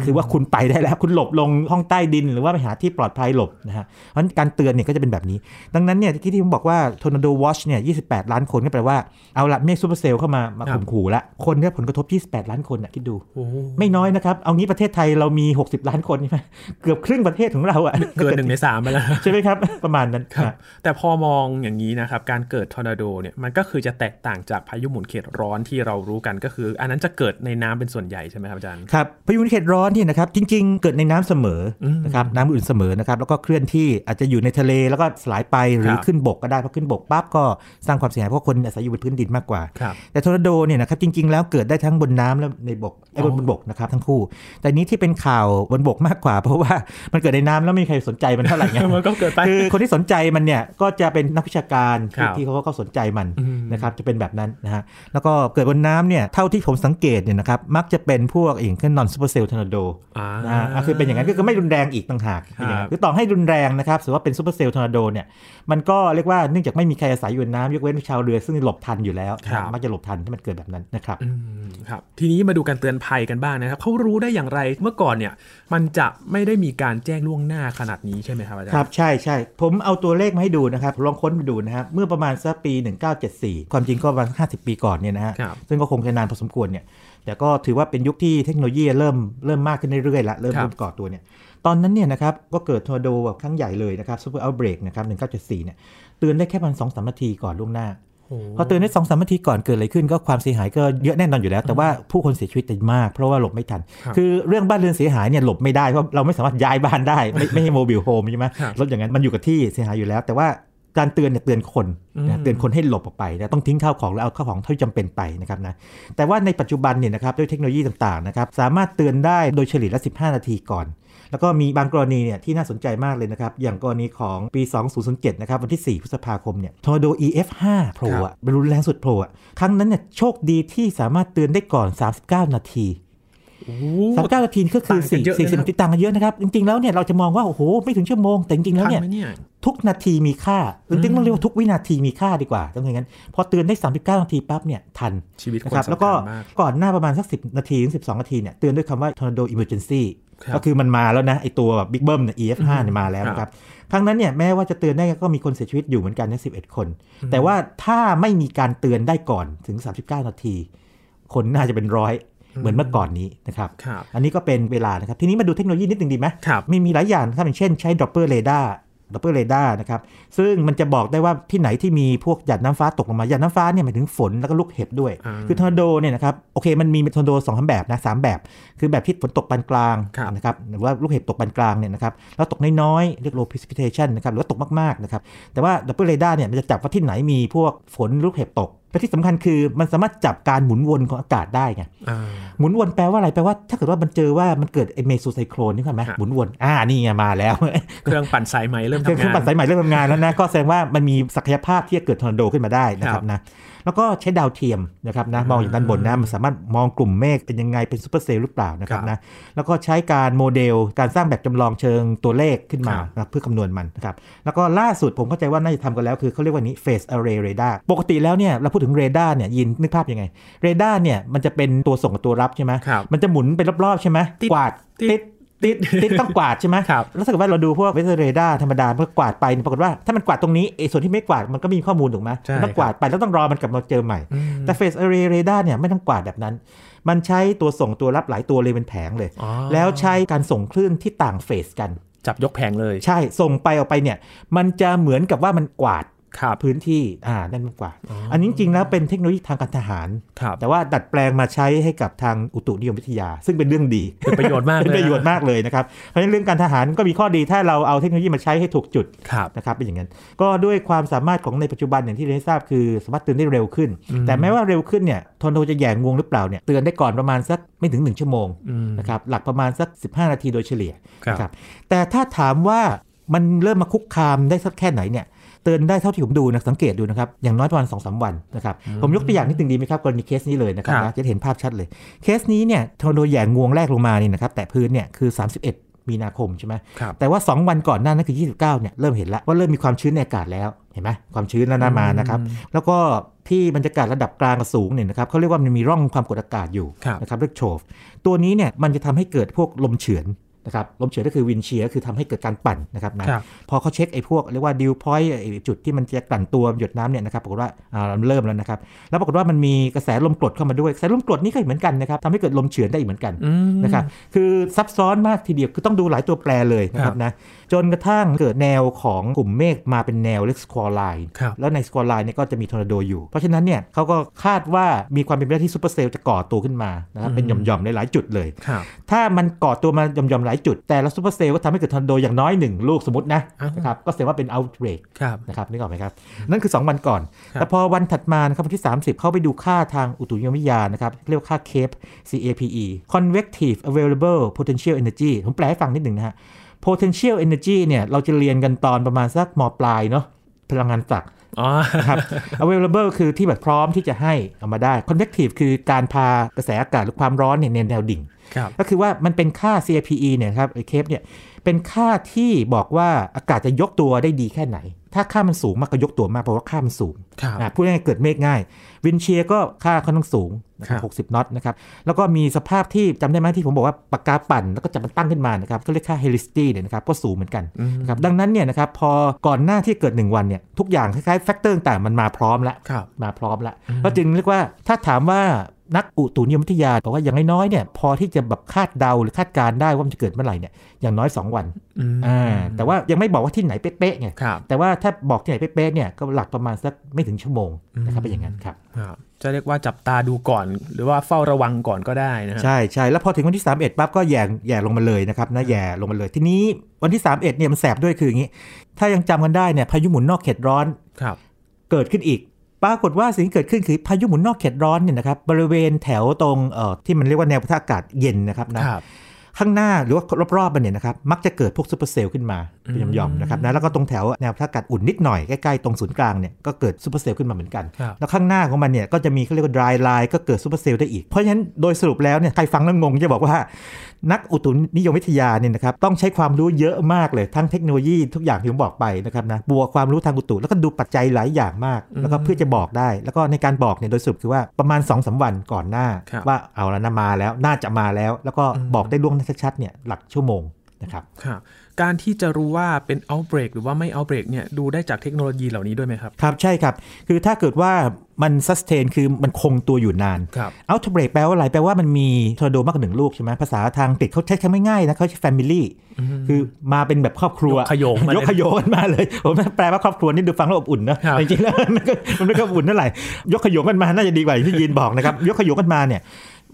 คือว่าคุณไปได้แล้วคุณหลบลงห้องใต้ดิน หรือว่าไปหาที่ปลอดภัยหลบนะฮะเพราะฉะนั้นการเตือนเนี่ยก็จะเป็นแบบนี้ ดังนั้นเนี่ยที่ที่ผมบอกว่า Tornado Watch เนี่ย28 ล้านคนก็แปลว่าเอาละเมฆซูเปอร์เซลล์เข้ามามาครับข่มขู่ละคนได้ผลกระทบ 28 ล้านคนน่ะคิดดูโอ้โหไม่น้อยนะครับ เอางี้ประเทศไทยเรามี 60 ล้านคนใช่ไหมเกือบครึ่งประเทศของเราอะเกินหนึ่งในสามไปแล้วใช่ไหมครับ ประมาณนั้นครับนะแต่พอมองอย่างนี้นะครับ การเกิดทอร์นาโดเนี่ยมันก็คือจะแตกต่างจากพายุหมุนเขตร้อนที่เรารู้กันก็คือ อันนั้นจะเกิดในน้ำเป็นส่วนใหญ่ใช่ไหมครับอาจารย์ครับพายุเขตร้อนเนี่ยนะครับจริง ๆ เกิดในน้ำเสมออมนะครับน้ำอุ่นเสมอนะครับแล้วก็เคลื่อนที่อาจจะอยู่ในทะเลแล้วก็สลายไปหรือครับขึ้นบกก็ได้พอขึ้นบกปั๊บก็สร้างความเสียหายเพราะคนอาศัยอยู่บนพื้นดินมากกว่าครับแต่ทอร์นาโดเนี่ยนะครับจริง ๆ แล้วเกิดได้ทั้งบนน้ำและในบกไอ้บนอ๋อบนบกนะครับทั้งคู่ แต่นี้ที่เป็นข่าวบนบกมากกว่า เพราะว่ามันเกิดในน้ำแล้วไม่มีใครสนใจมันเท่าไหร่ไงมันก็เกิดไปคือคนที่สนใจมันเนี่ยก็จะเป็นนักวิชาการครัที่ที่เขาก็สนใจมันอืมนะครับจะเป็นแบบนั้นนะฮะแล้วก็เกิดบนน้ำเนี่ยเท่าที่ผมสังเกตเนี่ยนะครับมักจะเป็นพวกอย่างเช่น non-supercell tornadoอ่านะฮะอะคือเป็นอย่างนั้นก็คือไม่รุนแรงอีกต่างหากเป็นอย่างนั้นคือต่อให้รุนแรงนะครับถือว่าเป็น supercell tornado เนี่ยมันก็เรียกว่าเนื่องจากไม่มีใครอาศัยอยู่ในน้ำยกเว้นชาวเรือซึ่งหลบทันอยู่แล้วนะฮะครัฮะบมักจะหลบทันถ้ามันเกิดแบบนั้นนะครับอืมครับ ทีนี้มาดูการเตือนภัยกันบ้างนะครับเขารู้ได้อย่างไรเมื่อก่อนเนี่ยมันจะไม่ได้มีการแจ้งล่วงหน้าขนาดนี้ใช่ไหมครับอาจารย์ครับใช่ใช่ผมเอาตัวเลขมาให้ดูนะครับลองค้นมาดูนะครับเมื่อประมาณสักปี 1974 ความจริงก็ประมาณ50 ปีก่อนเนี่ยนะฮะครับซึ่งก็คงจะนานพอสมควรเนี่ยแต่ก็ถือว่าเป็นยุคที่เทคโนโลยีเริ่มเริ่มมากขึ้นเรื่อยๆละเริ่มครับเริ่มก่อตัวเนี่ยตอนนั้นเนี่ยนะครับก็เกิดทอร์นาโดแบบครั้งใหญ่เลยนะครับ Super Outbreak นะครับ1974เนี่ยเตือนได้แค่ประมาณสองสามนาทีก่อนล่วงหน้าโอ้ พอเตือนได้สองสามนาทีก่อนเกิดอะไรขึ้นก็ความเสียหายก็เยอะแน่นอนอยู่แล้ว แต่ว่าผู้คนเสียชีวิตจะมาก เพราะว่าหลบไม่ทันครับคือเรื่องบ้านเรือนเสียหายเนี่ยหลบไม่ได้เพราะเราไม่สามารถย้ายบ้านได้ ไม่ไม่ใช่ mobile home ใช่ไหมครับรถอย่างนั้นมันอยู่กับที่เสียหายอยู่แล้ว แต่ว่าการเตือนเนี่ยเตือนคนอืนะมเตือนคนให้หลบออกไปนะต้องทิ้งข้าวของแล้วเอาข้าวของเท่าที่จำเป็นไปนะครับนะแต่ว่าในปัจจุบันเนี่ยนะครับด้วยเทคโนโลยีต่างๆนะครับสามารถเตือนได้โดยเฉลี่ยละ 15 นาทีก่อน แล้วก็มีบางกรณีเนี่ยที่น่าสนใจมากเลยนะครับ อย่างกรณีของปี 2007 นะครับ วันที่ 4 พฤษภาคมเนี่ยทอร์โด EF5 Pro ครับอะเป็นรุนแรงสุด Pro อะครั้งนั้นเนี่ยโชคดีที่สามารถเตือนได้ก่อน 39 นาทีโอ้39นาทีก็คือต่างกันเยอะเลยนะ4 40นาทีต่างกันเยอะนะครับ จริง ๆ แล้วเนี่ยเราจะมองว่า โอ้โห ไม่ถึงชั่วโมง แต่จริง ๆ แล้วทันเนี่ยไหมเนี่ยทุกนาทีมีค่าจริงๆต้องเรียกว่าทุกวินาทีมีค่าดีกว่าต้องอย่างนั้น พอเตือนได้ 39 นาทีปั๊บเนี่ยทันชีวิตคนนะครับสำแล้วก็คัญมากก่อนหน้าประมาณสัก 10 นาทีถึง 12 นาทีเนี่ยเตือนด้วยคำว่า tornado emergency ครับ ก็คือมันมาแล้วนะไอตัวบิ๊กเบิ้มเนี่ย EF5 เนี่ยมาแล้วนะครับครั้งนั้นเนี่ยแม้ว่าจะเตือนได้ก็มีคนเสียชีวิตอยู่เหมือนกันนะ11 คน แต่ว่าถ้าไม่มีการเตือนได้ก่อนถึง 39 นาที คนน่าจะเป็นร้อยเหมือนเมื่อก่อนนี้นะครับครับอันนี้ก็เป็นเวลานะครับ ทีนี้มาดูเทคโนโลยีนิดนึงดีไหมครับมีมีหลายอย่างนะครับอย่างเช่นใช้ Doppler radar Doppler radar นะครับ ซึ่งมันจะบอกได้ว่าที่ไหนที่มีพวกหยาดน้ำฟ้าตกลงมาหยาดน้ำฟ้าเนี่ยหมายถึงฝนแล้วก็ลูกเห็บด้วยอ่าคือทอร์นาโดเนี่ยนะครับ โอเค มันมีทอร์นาโดสองแบบนะสามแบบ คือแบบที่ฝนตกปานกลางครับนะครับ หรือว่าลูกเห็บตกปานกลางเนี่ยนะครับ แล้วตกน้อยๆ เรียก low precipitation นะครับ หรือว่าตกมากๆนะครับ แต่ว่า Doppler radar เนี่ยมันจะจับว่าที่ไหนมีพวกฝนลูกเห็บตก และที่สำคัญคือมันสามารถจับการหมุนวนของอากาศได้ไงอ่าหมุนวนแปลว่าอะไรแปลว่าถ้าเกิดว่ามันเจอว่ามันเกิดไอ้ mesocyclone นี่ค่ะไหมครับหมุนวนอ่านี่ไงมาแล้ว เครื่องปั่นสายไหมเริ่มเครื่องทำงานปั่นสายใหม่เริ่มทำงานแล้วนะก็แสดงว่ามันมีศักยภาพที่จะเกิดทอร์นาโดขึ้นมาได้นะครับครับนะ แล้วก็ใช้ดาวเทียมนะครับนะมองอย่างด้านบนนะมันสามารถมองกลุ่มเมฆเป็นยังไงเป็น supercell หรือเปล่านะครับครับนะแล้วก็ใช้การโมเดลการสร้างแบบจำลองเชิงตัวเลขขึ้นมาครับนะครับเพื่อคำนวณมันนะครับแล้วก็ล่าสุดผมเข้าใจว่าน่าจะทำกันแล้วคือเขาเรียกว่านี้ phased array radar ปกติแล้วเนี่ยเราพูดถึงเรดาร์เนี่ยยินนึกภาพยังไงเรดาร์เนี่ยมันจะเป็นตัวส่งกับตัวรับใช่ไหมครับมันจะหมุนไปรอบๆใช่ไหมติดกวาดติด ติดติดต้องกวาดใช่ไหมครับแล้วถ้าเกิดว่าเราดูพวก weather radar ธรรมดาเมื่อกวาดไปเนี่ยปรากฏว่าถ้ามันกวาดตรงนี้ไอ้ส่วนที่ไม่กวาดมันก็มีข้อมูลถูกไหมใช่มันต้องกวาดไปแล้วต้องรอมันกลับมาเจอใหม่อืมแต่ phased array radar เนี่ยไม่ต้องกวาดแบบนั้น มันใช้ตัวส่งตัวรับหลายตัวเลยเป็นแผงเลยอ๋อแล้วใช้การส่งคลื่นที่ต่างเฟสกันจับยกแผงเลย ใช่ส่งไปออกไปเนี่ย มันจะเหมือนกับว่ามันกวาดครับ พื้นที่อ่านั่นมันกวาดอันนี้จริงๆแล้วเป็นเทคโนโลยีทางการทหารครับแต่ว่าดัดแปลงมาใช้ให้กับทางอุตุนิยมวิทยา ซึ่งเป็นเรื่องดีเป็นประโยชน์มากเป็นเลยประโยชน์มากเลยนะครับเพราะฉะนั้นเรื่องการทหารก็มีข้อดีถ้าเราเอาเทคโนโลยีมาใช้ให้ถูกจุดครับนะครับเป็นอย่างนั้น ก็ด้วยความสามารถของในปัจจุบันอย่างที่เราได้ทราบคือสามารถเตือนได้เร็วขึ้น แต่แม้ว่าเร็วขึ้นเนี่ยทอร์นาโดจะแหย่งวงหรือเปล่าเนี่ยเตือนได้ก่อนประมาณสักไม่ถึง 1 ชั่วโมงอืมนะครับหลักประมาณสัก 15 นาทีโดยเฉลี่ยครับนะครับแต่ถ้าถามว่ามันเริ่มมาคุกคามได้สักแค่ไหนเนี่ย เตือนได้เท่าที่ผมดูนะสังเกตดูนะครับอย่างน้อยประมาณ2 สองวันนะครับผมยกตัวอย่างนิดนึงดีไหมครับกรณีเคสนี้เลยนะครับครับนะจะเห็นภาพชัดเลยเคสนี้เนี่ยทอร์นาโดแหย่งวงแรกลงมานี่นะครับแตะพื้นเนี่ยคือ 31มีนาคมใช่ไหมครับแต่ว่า 2 วันก่อนหน้านั้นคือ 29 เนี่ยเริ่มเห็นแล้วว่าเริ่มมีความชื้นในอากาศแล้ว เห็นไหมความชื้นแล้วนะมานะครับ แล้วก็ที่บรรยากาศระดับกลางกับสูงเนี่ยนะครับเขาเรียกว่ามันมีร่องความกดอากาศอยู่ครับนะครับเรียกโชฟตัวนี้เนี่ยมันจะทำให้เกิดพวกลมเฉือน นะครับลมเฉือนก็คือ wind shear คือทำให้เกิดการปั่นนะครับนะครับพอเขาเช็คไอ้พวกเรียกว่า dew point ไอ้จุดที่มันจะกลั่นตัวหยดน้ำเนี่ยนะครับปรากฏว่าอ่ามันเริ่มแล้วนะครับ แล้วปรากฏว่ามันมีกระแสลมกรดเข้ามาด้วยกระแสลมกรดนี่ก็เหมือนกันนะครับทำให้เกิดลมเฉือนได้อีกเหมือนกันอืมนะครับคือซับซ้อนมากทีเดียวคือต้องดูหลายตัวแปรเลยนะครับครับนะจนกระทั่งเกิดแนวของกลุ่มเมฆมาเป็นแนวเรียก squall line ครับแล้วใน squall line เนี่ยก็จะมีทอร์นาโดอยู่ เพราะฉะนั้นเนี่ยเขาก็คาดว่ามีความเป็นไปได้ที่ supercell จะก่อตัวขึ้นมานะครับเป็นหย่อมๆในหลายจุดเลยครับถ้ามันก่อตัวมาหย่อมๆหลายจุด แต่ละ supercell ก็ทำให้เกิดทอร์นาโดอย่างน้อยหนึ่งลูกสมมตินะอ่าฮะนะครับก็แสดงว่าเป็น outbreak ครับนะครับนึกออกไหมครับ นั่นคือ 2 วันก่อนครับแต่พอวันถัดมานะครับวันที่ 30 เข้าไปดูค่าทางอุตุนิยมวิทยานะครับเรียกว่าค่า CAPE CAPE convective available potential energy ผมแปลให้ฟังนิดหนึ่งนะฮะ potential energy เนี่ยเราจะเรียนกันตอนประมาณสัก ม.ปลายเนาะพลังงานศักย์อ๋อนะครับ available คือที่แบบพร้อมที่จะให้เอามาได้ convective คือการพากระแสอากาศหรือความร้อนเนี่ยในแนวดิ่งครับ ก็คือว่ามันเป็นค่า CAPE เนี่ยครับไอ้ CAPE เนี่ยเป็นค่าที่บอกว่าอากาศจะยกตัวได้ดีแค่ไหน ถ้าค่ามันสูงมากก็ยกตัวมากเพราะว่าค่ามันสูงครับอะพูดง่ายๆเกิดเมฆง่าย wind shear ก็ค่าค่อนข้างสูงนะคครับ60น็อตนะครับ แล้วก็มีสภาพที่จำได้ไหมที่ผมบอกว่าปากกาปั่น แล้วก็จับมันตั้งขึ้นมานะครับก็เรียกค่า helicity เนี่ยนะครับก็สูงเหมือนกันอืมนะครับดังนั้นเนี่ยนะครับพอก่อนหน้าที่เกิด 1 วันเนี่ยทุกอย่างคล้ายๆ factor ต่างๆมันมาพร้อมแล้วครับมาพร้อมแล้วก็จึงเรียกว่าถ้าถามว่า นักอุตุนิยมวิทยาบอกว่าอย่างน้อยๆเนี่ยพอที่จะแบบคาดเดาหรือคาดการณ์ได้ว่ามันจะเกิดเมื่อไหร่เนี่ยอย่างน้อย 2 วันอืมอ่าแต่ว่ายังไม่บอกว่าที่ไหนเป๊ะๆไงครับแต่ว่าถ้าบอกที่ไหนเป๊ะๆเนี่ยก็หลักประมาณสักไม่ถึงชั่วโมงนะครับเป็นอย่างนั้นครับครับจะเรียกว่าจับตาดูก่อน หรือว่าเฝ้าระวังก่อนก็ได้นะฮะใช่ใช่แล้วพอถึงวันที่ 31ปั๊บก็แย่แย่ลงมาเลยนะครับนะแย่ลงมาเลยทีนี้วันที่ 31เนี่ยมันแสบด้วยคืออย่างนี้ ถ้ายังจำกันได้เนี่ยพายุหมุนนอกเขตร้อนครับเกิดขึ้นอีก ปรากฏว่าสิ่งที่เกิดขึ้นคือพายุหมุนนอกเขตร้อนเนี่ยนะครับบริเวณแถวตรงเอ่อที่มันเรียกว่าแนวปะทะอากาศเย็นนะครับนะครับข้างหน้าหรือว่ารอบๆมันเนี่ยนะครับมักจะเกิดพวก supercell ขึ้นมาเป็นหย่อมๆนะครับนะแล้วก็ตรงแถวแนวปะทะอากาศอุ่นนิดหน่อยใกล้ๆตรงศูนย์กลางเนี่ยก็เกิด supercell ขึ้นมาเหมือนกันครับแล้วข้างหน้าของมันเนี่ยก็จะมีเขาเรียกว่า dry line ก็เกิด supercell ได้อีกเพราะฉะนั้นโดยสรุปแล้วเนี่ยใครฟังแล้วงงจะบอกว่า นักอุตุนิยมวิทยาเนี่ยนะครับต้องใช้ความรู้เยอะมากเลยทั้งเทคโนโลยีทุกอย่างที่ผมบอกไปนะครับนะบวกความรู้ทางอุตุแล้วก็ดูปัจจัยหลายอย่างมาก แล้วก็เพื่อจะบอกได้ แล้วก็ในการบอกเนี่ยโดยสรุปคือว่าประมาณ2 สองวันก่อนหน้าครับว่าเอาแล้วนะมาแล้วน่าจะมาแล้ว แล้วก็บอกได้ล่วงหน้าชัดๆเนี่ยหลักชั่วโมง นะครับครับการที่จะรู้ว่าเป็น outbreak หรือว่าไม่ outbreak เนี่ยดูได้จากเทคโนโลยีเหล่านี้ด้วยไหมครับ ครับใช่ครับ คือถ้าเกิดว่ามัน sustain คือมันคงตัวอยู่นานครับ outbreak แปลว่าอะไร แปลว่ามันมีทอร์นาโดมากกว่าหนึ่งลูกใช่ไหมภาษาทางอังกฤษเขาใช้คำง่ายๆนะเขาใช้ family คือมาเป็นแบบครอบครัว ยกขโยงมาเลยยกขโยงกันมาเลยผมแปลว่าครอบครัวนี่ดูฟังแล้วอบอุ่นนะครับจริงๆแล้วมันก็มันไม่ค่อยอบอุ่นเท่าไหร่ยกขโยงกันมาน่าจะดีกว่าอย่างที่ยีนบอกนะครับยกขโยงกันมาเนี่ย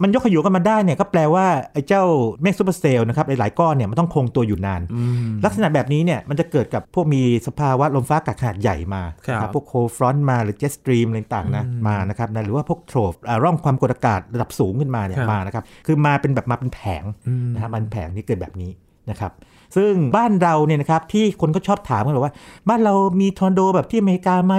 มันยกขยงกันมาได้เนี่ยก็แปลว่าไอ้เจ้าเมฆ supercell นะครับหลายๆก้อนเนี่ยมันต้องคงตัวอยู่นานอืมลักษณะแบบนี้เนี่ยมันจะเกิดกับพวกมีสภาวะลมฟ้าอากาศขนาดใหญ่มาครับนะพวก cold front มาหรือ jet stream อะไรต่างๆนะมานะครับนะหรือว่าพวก trough อ่าร่องความกดอากาศระดับสูงขึ้นมาเนี่ยครับมานะครับคือมาเป็นแบบมาเป็นแผงอืมนะครับมันแผงนี่เกิดแบบนี้นะครับซึ่งบ้านเราเนี่ยนะครับที่คนก็ชอบถามกันบอกว่า บ้านเรามีทอร์นาโดแบบที่อเมริกาไหม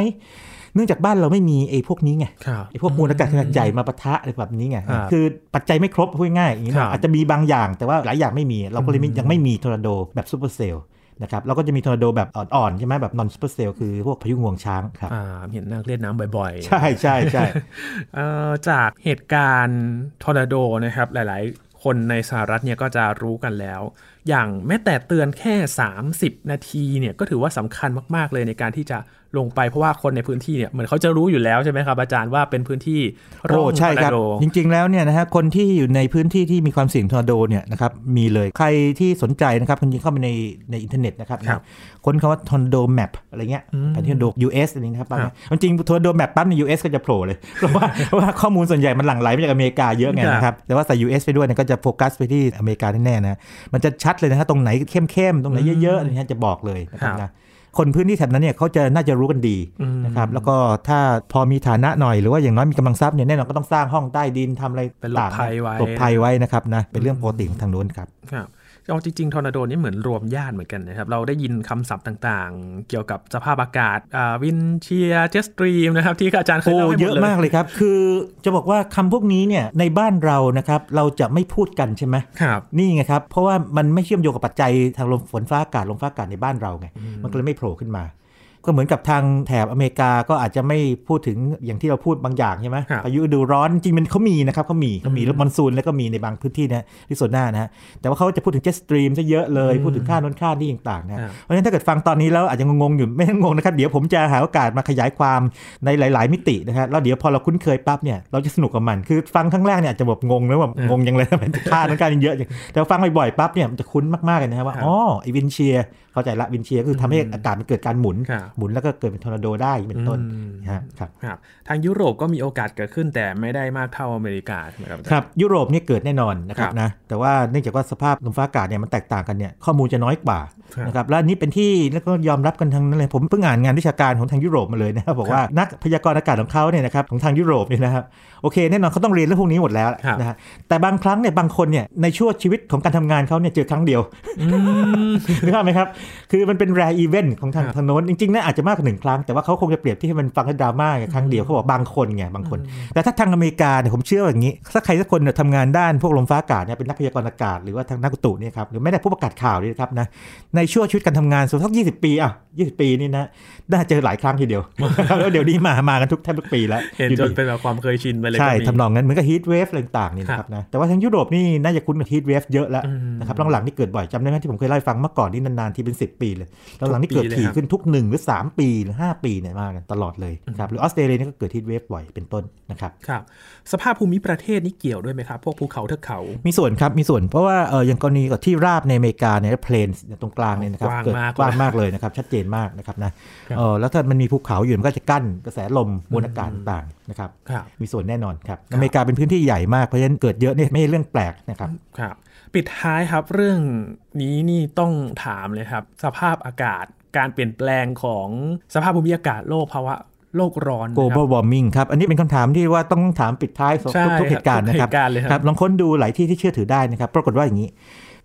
เนื่องจากบ้านเราไม่มีไอ้พวกนี้ไงครับไอ้พวกมวลอากาศขนาดใหญ่มาปะทะอะไรแบบนี้ไงครับคือปัจจัยไม่ครบพูดง่ายๆอย่างนี้ครันะบอาจจะมีบางอย่างแต่ว่าหลายอย่างไม่มี เราก็เลยไม่อืมยังไม่มีทอร์นาโดแบบ supercell นะครับเราก็จะมีทอร์นาโดแบบอ่อนๆ ใช่ไหมแบบ non-supercell คือพวกพายุงวงช้างครับอ่าเห็นนาคเล่นน้ำบ่อยๆ ใช่ใช่ใช่เอ่อจากเหตุการณ์ทอร์นาโดนะครับหลายๆ คนในสหรัฐเนี่ยก็จะรู้กันแล้ว อย่างแม้แต่เตือนแค่ 30 นาทีเนี่ยก็ถือว่าสำคัญมากๆเลยในการที่จะ ลงไปเพราะว่าคนในพื้นที่เนี่ยเหมือนเขาจะรู้อยู่แล้วใช่ไหมครับอาจารย์ว่าเป็นพื้นที่ร่โอ้องใช่ทอร์คนารับโดจริง ๆ แล้วเนี่ยนะฮะคนที่อยู่ในพื้นที่ที่มีความเสี่ยงทอร์นาโดเนี่ยนะครับมีเลยใครที่สนใจนะครับคุณยิงเข้าไปในในอินเทอร์เน็ตนะครับครับค้นคำว่าทอร์นาโดแมปอะไรเงี้ยอืมแผนที่ทอร์นาโด US อะไรนะครับครับจริงๆทอร์นาโดแมปปั๊บใน US ก็จะโผล่เลยเพราะว่าเพราะว่าข้อมูลส่วนใหญ่มันหลั่งไหลมาจากอเมริกาเยอะไงครับนะครับแต่ว่าใส่ US ไปด้วยเนี่ยก็จะโฟกัสไปที่อเมริกาแน่ๆนะมันจะชัดเลยนะฮะตรงไหนเข้มๆตรงไหนเยอะๆอะไรเงี้ยจะบอกเลยนะครับครับนะ คนพื้นที่แถบนั้นเนี่ยเขาจะน่าจะรู้กันดีอืมนะครับแล้วก็ถ้าพอมีฐานะหน่อยหรือว่าอย่างน้อยมีกำลังทรัพย์เนี่ยแน่นอนก็ต้องสร้างห้องใต้ดินทำอะไรเป็นหลบต่างๆภัยไว้หลบภัยไว้นะครับนะเป็นเรื่องปกติของทางโน้นครับครับ เอาจริงๆทอร์นาโดนี่เหมือนรวมญาติเหมือนกันนะครับ เราได้ยินคำศัพท์ต่างๆ เกี่ยวกับสภาพอากาศ wind shear jet stream นะครับที่อาจารย์เคยเล่าให้หมดเลยเยอะมากเลยครับ คือจะบอกว่าคำพวกนี้เนี่ยในบ้านเรานะครับเราจะไม่พูดกันใช่ไหมครับนี่ไงครับ เพราะว่ามันไม่เชื่อมโยงกับปัจจัยทางลมฝนฟ้าอากาศลมฟ้าอากาศในบ้านเราไงมันก็เลยไม่โผล่ขึ้นมา ก็เหมือนกับทางแถบอเมริกาก็อาจจะไม่พูดถึงอย่างที่เราพูดบางอย่างใช่ไหมครับพายุฤดูร้อนจริงๆมันเขามีนะครับเขามีเขามีแล้ว monsoon แล้วก็มีในบางพื้นที่นะแอริโซน่านะฮะแต่ว่าเขาจะพูดถึง jet stream ซะเยอะเลยพูดถึงค่าโน้นค่านี่ต่างๆนะครับเพราะฉะนั้นถ้าเกิดฟังตอนนี้แล้วอาจจะงงๆอยู่ไม่ต้องงงนะครับเดี๋ยวผมจะหาโอกาสมาขยายความในหลาย ๆ มิตินะฮะแล้วเดี๋ยวพอเราคุ้นเคยปั๊บเนี่ยเราจะสนุกกับมันคือฟังครั้งแรกเนี่ยอาจจะแบบงงนะแบบงงยังเลยมันค่าโน้นค่านี่เยอะจังแต่ว่าฟังบ่อยๆปั๊บเนี่ยมันจะคุ้นมากๆเลยนะฮะว่าครับอ๋อไอ้ wind shear เข้าใจละ wind shear คือทำให้อากาศมันเกิดการหมุนครับหมุนแล้วก็เกิดเป็นทอร์นาโดได้เป็นต้นอืมนะฮะครับครับ ทางยุโรปก็มีโอกาสเกิดขึ้นแต่ไม่ได้มากเท่าอเมริกาใช่ไหมครับอาจาย์ครับ ยุโรปเนี่ยเกิดแน่นอนนะครัครับบนะแต่ว่าเนื่องจากว่าสภาพลมฟ้าอากาศเนี่ยมันแตกต่างกันเนี่ยข้อมูลจะน้อยกว่าครับนะครับและอันนี้เป็นที่แล้วก็ยอมรับกันทั้งนั้นเลยผมเพิ่งอ่านงานวิชาการของทางยุโรปมาเลยนะครับบอกว่านักพยากรณ์อากาศของเขาเนี่ยนะครับของทางยุโรปเนี่ยนะครับโอเคแน่นอนเขาต้องเรียนเรื่องพวกนี้หมดแล้วครับนะฮะแต่บางครั้งเนี่ยบางคนเนี่ยในช่วงชีวิตของการทำงานเขาเนี่ยเจอครั้งเดียวนึกภาพไหมครับคือมันเป็น rare event ของทางครับทางโน้นจริงๆน่าอาจจะมากกว่าหนึ่งครั้ง แต่ว่าเขาคงจะเปรียบที่ให้มันฟังให้ดราม่าไงครั้งเดียวเขาบอกบางคนไงบางคน แต่ถ้าทางอเมริกาเนี่ยผมเชื่อว่าอย่างนี้ถ้าใครสักคนเนี่ยทำงานด้านพวกลมฟ้าอากาศเนี่ยเป็นนักพยากรณ์อากาศหรือว่าทางนักอุตุเนี่ยครับหรือไม่ได้ผู้ประกาศข่าวนี่นะครับนะในช่วงชีวิตการทำงานสักสักยี่สิบปีอะยี่สิบปีนี่นะน่าเจอหลายครั้งทีเดียวแล้วเดี๋ยวนี้มามากันทุกแทบทุกปีแล้วเห็นอยู่จนดีเป็นแบบความเคยชินไปเลยใช่ก็มีทำนองนั้นเหมือนกับ heat wave อะไรต่างๆนี่นะครับนะแต่ว่าทางยุโรปนี่น่าจะคุ้นกับ heat wave เยอะแล้วอืมนะครับหลังๆนี่เกิดบ่อยจำได้ไหมที่ผมเคยเล่าให้ฟังเมื่อก่อนนี่นานๆทีเป็น 10 ปีเลยแล้วหลังนี่เกิดทุกปีเลยถี่ครับขึ้นทุก1หรือ3 ปีหรือ 5 ปีเนี่ยมากันตลอดเลยครับหรือออสเตรเลียนี่ก็เกิด heat wave บ่อยเป็นต้นนะครับครับสภาพภูมิประเทศนี่เกี่ยวด้วยไหมครับพวกภูเขาเทือกเขา มีส่วนครับมีส่วนเพราะว่าเอออย่างกรณีกับที่ราบในอเมริกาเนี่ย plain ตรงกลางเนี่ยนะครับกว้างเกิดมากกว้างมากเลยนะครับชัดเจนมากนะครับนะครับเออแล้วถ้ามันมีภูเขาอยู่มันก็จะกั้นกระแสลมมวลอากาศต่างๆนะครับครับมีส่วนแน่นอนครับอเมริกาเป็นพื้นที่ใหญ่มากเพราะฉะนั้นเกิดเยอะเนี่ยไม่ใช่เรื่องแปลกนะครับครับปิดท้ายครับเรื่องนี้นี่ต้องถามเลยครับ สภาพอากาศ การเปลี่ยนแปลงของสภาพภูมิอากาศโลกภาวะโลกร้อนนะครับ global warming ครับ อันนี้เป็นคำถามที่ว่าต้องถามปิดท้ายใช่ทุกทุกเหตุการณ์นะครับทุกเหตุการณ์เลยครับลองค้นดูหลายที่ที่เชื่อถือได้นะครับ ปรากฏว่าอย่างนี้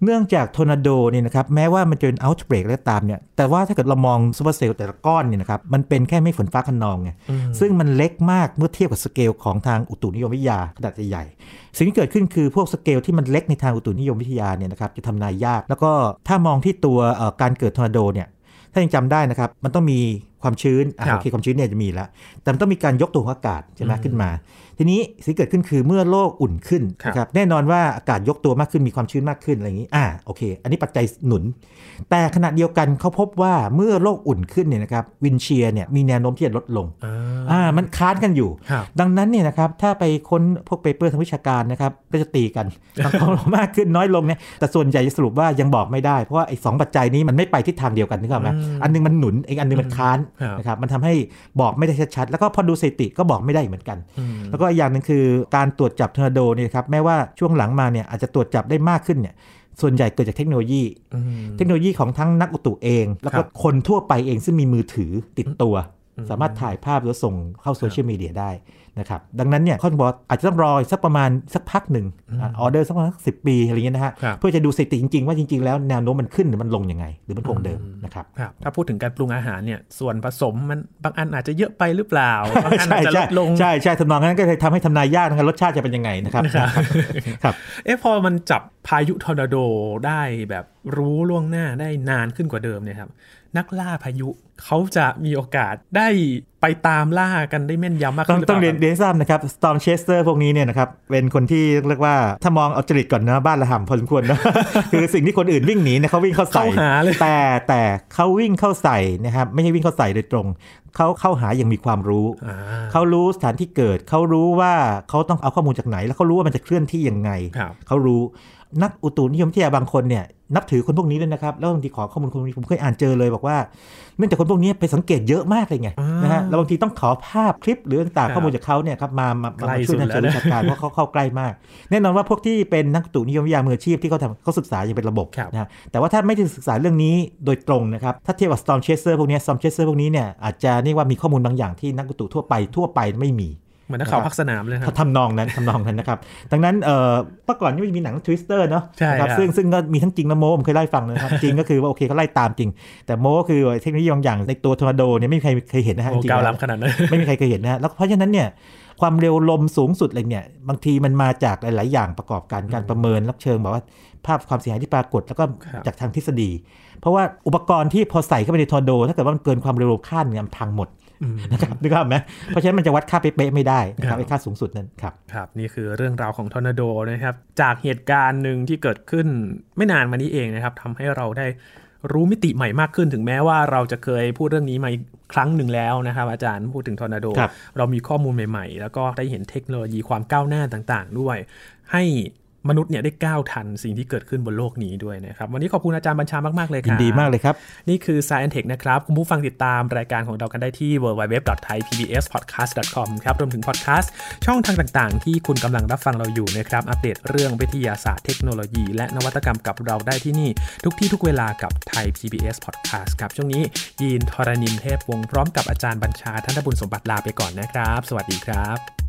เนื่องจากทอร์นาโดเนี่ยนะครับแม้ว่ามันจะเป็น outbreak แล้วตามเนี่ยแต่ว่าถ้าเกิดเรามอง supercell แต่ละก้อนเนี่ยนะครับมันเป็นแค่เมฆฝนฟ้าคะนองไงอืมซึ่งมันเล็กมากเมื่อเทียบกับสเกลของทางอุตุนิยมวิทยาขนาดใหญ่ๆสิ่งที่เกิดขึ้นคือพวกสเกลที่มันเล็กในทางอุตุนิยมวิทยาเนี่ยนะครับจะทำนายยาก แล้วก็ถ้ามองที่ตัวเอ่อการเกิดทอร์นาโดเนี่ย ถ้ายังจำได้นะครับ มันต้องมี ความชื้นอะครับโอเคความชื้นเนี่ยจะมีแล้ว แต่มันต้องมีการยกตัวของอากาศใช่ไหมขึ้นมา ทีนี้สิ่งที่เกิดขึ้นคือเมื่อโลกอุ่นขึ้นครับนะครับแน่นอนว่าอากาศยกตัวมากขึ้นมีความชื้นมากขึ้นอะไรอย่างนี้อ่าโอเค อันนี้ปัจจัยหนุน แต่ขณะเดียวกันเขาพบว่าเมื่อโลกอุ่นขึ้นเนี่ยนะครับ wind shear เนี่ยมีแนวโน้มที่จะลดลงอ่าอ่ามันค้านกันอยู่ครับดังนั้นเนี่ยนะครับถ้าไปค้นพวก paper ทางวิชาการนะครับก็จะตีกันบางคนบอกมากขึ้นน้อยลงเนี่ยแต่ส่วนใหญ่จะสรุปว่ายังบอกไม่ได้เพราะว่าไอ้สองปัจจัยนี้มันไม่ไปทิศทางเดียวกันนึกออกไหมอืมอันหนึงมันหนุนอีกอันหนึงมันค้านครับนะครับมันทำให้บอกไม่ได้ชัดๆ แล้วก็พอดูสถิติก็บอกไม่ได้เหมือนกันอืมแล้วก็อีกอย่างหนึ่งคือการตรวจจับทอร์นาโดเนี่ยครับแม้ว่าช่วงหลังมาเนี่ยอาจจะตรวจจับได้มากขึ้นเนี่ยส่วนใหญ่เกิดจากเทคโนโลยีอืมเทคโนโลยีของทั้งนักอุตุเอง แล้วก็ครับคนทั่วไปเองซึ่งมีมือถือติดตัวอืมสามารถถ่ายภาพหรือส่งเข้าโซเชียลมีเดียได้ นะครับดังนั้นเนี่ยเขาบอกอาจจะต้องรออีกสักประมาณสักพักหนึ่งอะออเดอร์สักประมาณสิบปีอะไรเงี้ยนะฮะครับเพื่อจะดูสถิติจริง ๆ ว่าจริง ๆ แล้วแนวโน้มมันขึ้นหรือมันลงยังไง หรือมันคงเดิมนะครับครับถ้าพูดถึงการปรุงอาหารเนี่ยส่วนผสมมันบางอันอาจจะเยอะไปหรือเปล่าบางอันอาจจะลใช่ดลงใช่ใช่ทำนองนั้นก็เลยทำให้ทำนายยากนะครับรสชาติจะเป็นยังไงนะครับครับครับเอ๊ะพอมันจับพายุทอร์นาโดได้แบบรู้ล่วงหน้าได้นานขึ้นกว่าเดิมเนี่ยครับ นักล่าพายุเขาจะมีโอกาสได้ไปตามล่ากันได้แม่นยำมากต้อขึ้งนหรือเปต้องล่าเรียนครับเรียนให้ทราบนะครับ Storm Chaser พวกนี้เนี่ยนะครับเป็นคนที่เรียกว่าถ้ามองเอาจริตก่อนนะบ้านละห่ำพอสมควรนะคือสิ่งที่คนอื่นวิ่งหนีเนี่ยเขาวิ่งเข้าใส่เข้าหาเลยแต่แต่เขาวิ่งเข้าใส่นะครับไม่ใช่วิ่งเข้าใส่โดยตรงเขาเข้าหาอย่างมีความรู้อ่าเขารู้สถานที่เกิด เขารู้ว่าเขาต้องเอาข้อมูลจากไหน แล้วเขารู้ว่ามันจะเคลื่อนที่ยังไงครับเขารู้ นักอุตุนิยมวิทยาบางคนเนี่ยนับถือคนพวกนี้ด้วยนะครับ แล้วบางทีขอข้อมูลคนพวกนี้ผมเคยอ่านเจอเลยบอกว่า เนื่องจากคนพวกนี้ไปสังเกตเยอะมากเลยไงอ่านนะฮะแล้วบางทีต้องขอภาพคลิปหรือต่างครับๆข้อมูลจากเขาเนี่ยครับมามามาใกล้มาช่วยทางสุเชิดงแล้วนะวิชาการเพราะเขาเข้าใกล้มาก แน่นอนว่าพวกที่เป็นนักอุตุนิยมวิทยามืออาชีพที่เขาทำเขาศึกษาอย่างเป็นระบบครับนะฮะแต่ว่าถ้าไม่ได้ศึกษาเรื่องนี้โดยตรงนะครับถ้าเทียบกับ storm chaser พวกนี้ storm chaser พวกนี้เนี่ยอาจจะเรียกว่ามีข้อมูลบางอย่างที่นักอุตุทั่วไปทั่วไปไม่มี เหมือนนักข่าวภาคสนามเลยครับทำนองนั้นทำนองนั้นนะครับ ดังนั้นเอ่อเมื่อก่อนนี่มีหนัง Twister เนาะใช่นะครับครับซึ่งซึ่งก็มีทั้งจริงและโม้ผมเคยไล่าให้ฟังนะครับ จริงก็คือว่าโอเคเขาไล่ตามจริง แต่โม้ก็คือเทคโนโลยีบางอย่างในตัวทอร์นาโดเนี่ยไม่มีใครเคยเห็นนะฮะโอ้จริงๆก้าวแล้วล้ำขนาดนั้นไม่มีใครเคยเห็นนะฮะแล้วเพราะฉะนั้นเนี่ยความเร็วลมสูงสุดอะไรเนี่ยบางทีมันมาจากหลาย ๆ อย่างประกอบกันการประเมินรับเชิงแบบว่าภาพความเสียหายที่ปรากฏแล้วก็ครับจากทางทฤษฎี เพราะว่าอุปกรณ์ที่พอใส่เข้าไปในทอร์นาโด ถ้าเกิดว่ามันเกินความเร็วลมคาดเนี่ยมันพังหมดอืม นะครับนึกภาพไหมเพราะฉะนั้นมันจะวัดค่าเป๊ะๆไม่ได้นะคครัรับบไอ้ค่าสูงสุดนั้นครับครับ นี่คือเรื่องราวของทอร์นาโดนะครับจากเหตุการณ์หนึ่งที่เกิดขึ้นไม่นานมานี้เองนะครับทำให้เราได้รู้มิติใหม่มากขึ้นถึงแม้ว่าเราจะเคยพูดเรื่องนี้มาอีกครั้งหนึ่งแล้วนะครับ อาจารย์พูดถึงทอร์นาโดครับเรามีข้อมูลใหม่ ๆ แล้วก็ได้เห็นเทคโนโลยีความก้าวหน้าต่างๆ ด้วย ให้ มนุษย์เนี่ยได้ก้าวทันสิ่งที่เกิดขึ้นบนโลกนี้ด้วยนะครับ วันนี้ขอบคุณอาจารย์บัญชามาก ๆ เลยครับยินดีมากเลยครับ นี่คือ Science Tech นะครับ คุณผู้ฟังติดตามรายการของเรากันได้ที่ www.thaipbspodcast.com ครับรวมถึงพอดแคสต์ช่องทางต่าง ๆ ที่คุณกำลังรับฟังเราอยู่นะครับ อัปเดตเรื่องวิทยาศาสตร์เทคโนโลยี และนวัตกรรมกับเราได้ที่นี่ ทุกที่ทุกเวลากับไทย PBS Podcast ครับช่วงนี้ยีนทรณินเทพวงศ์พร้อมกับอาจารย์บัญชาท่านบุญสมบัติลาไปก่อนนะครับ สวัสดีครับ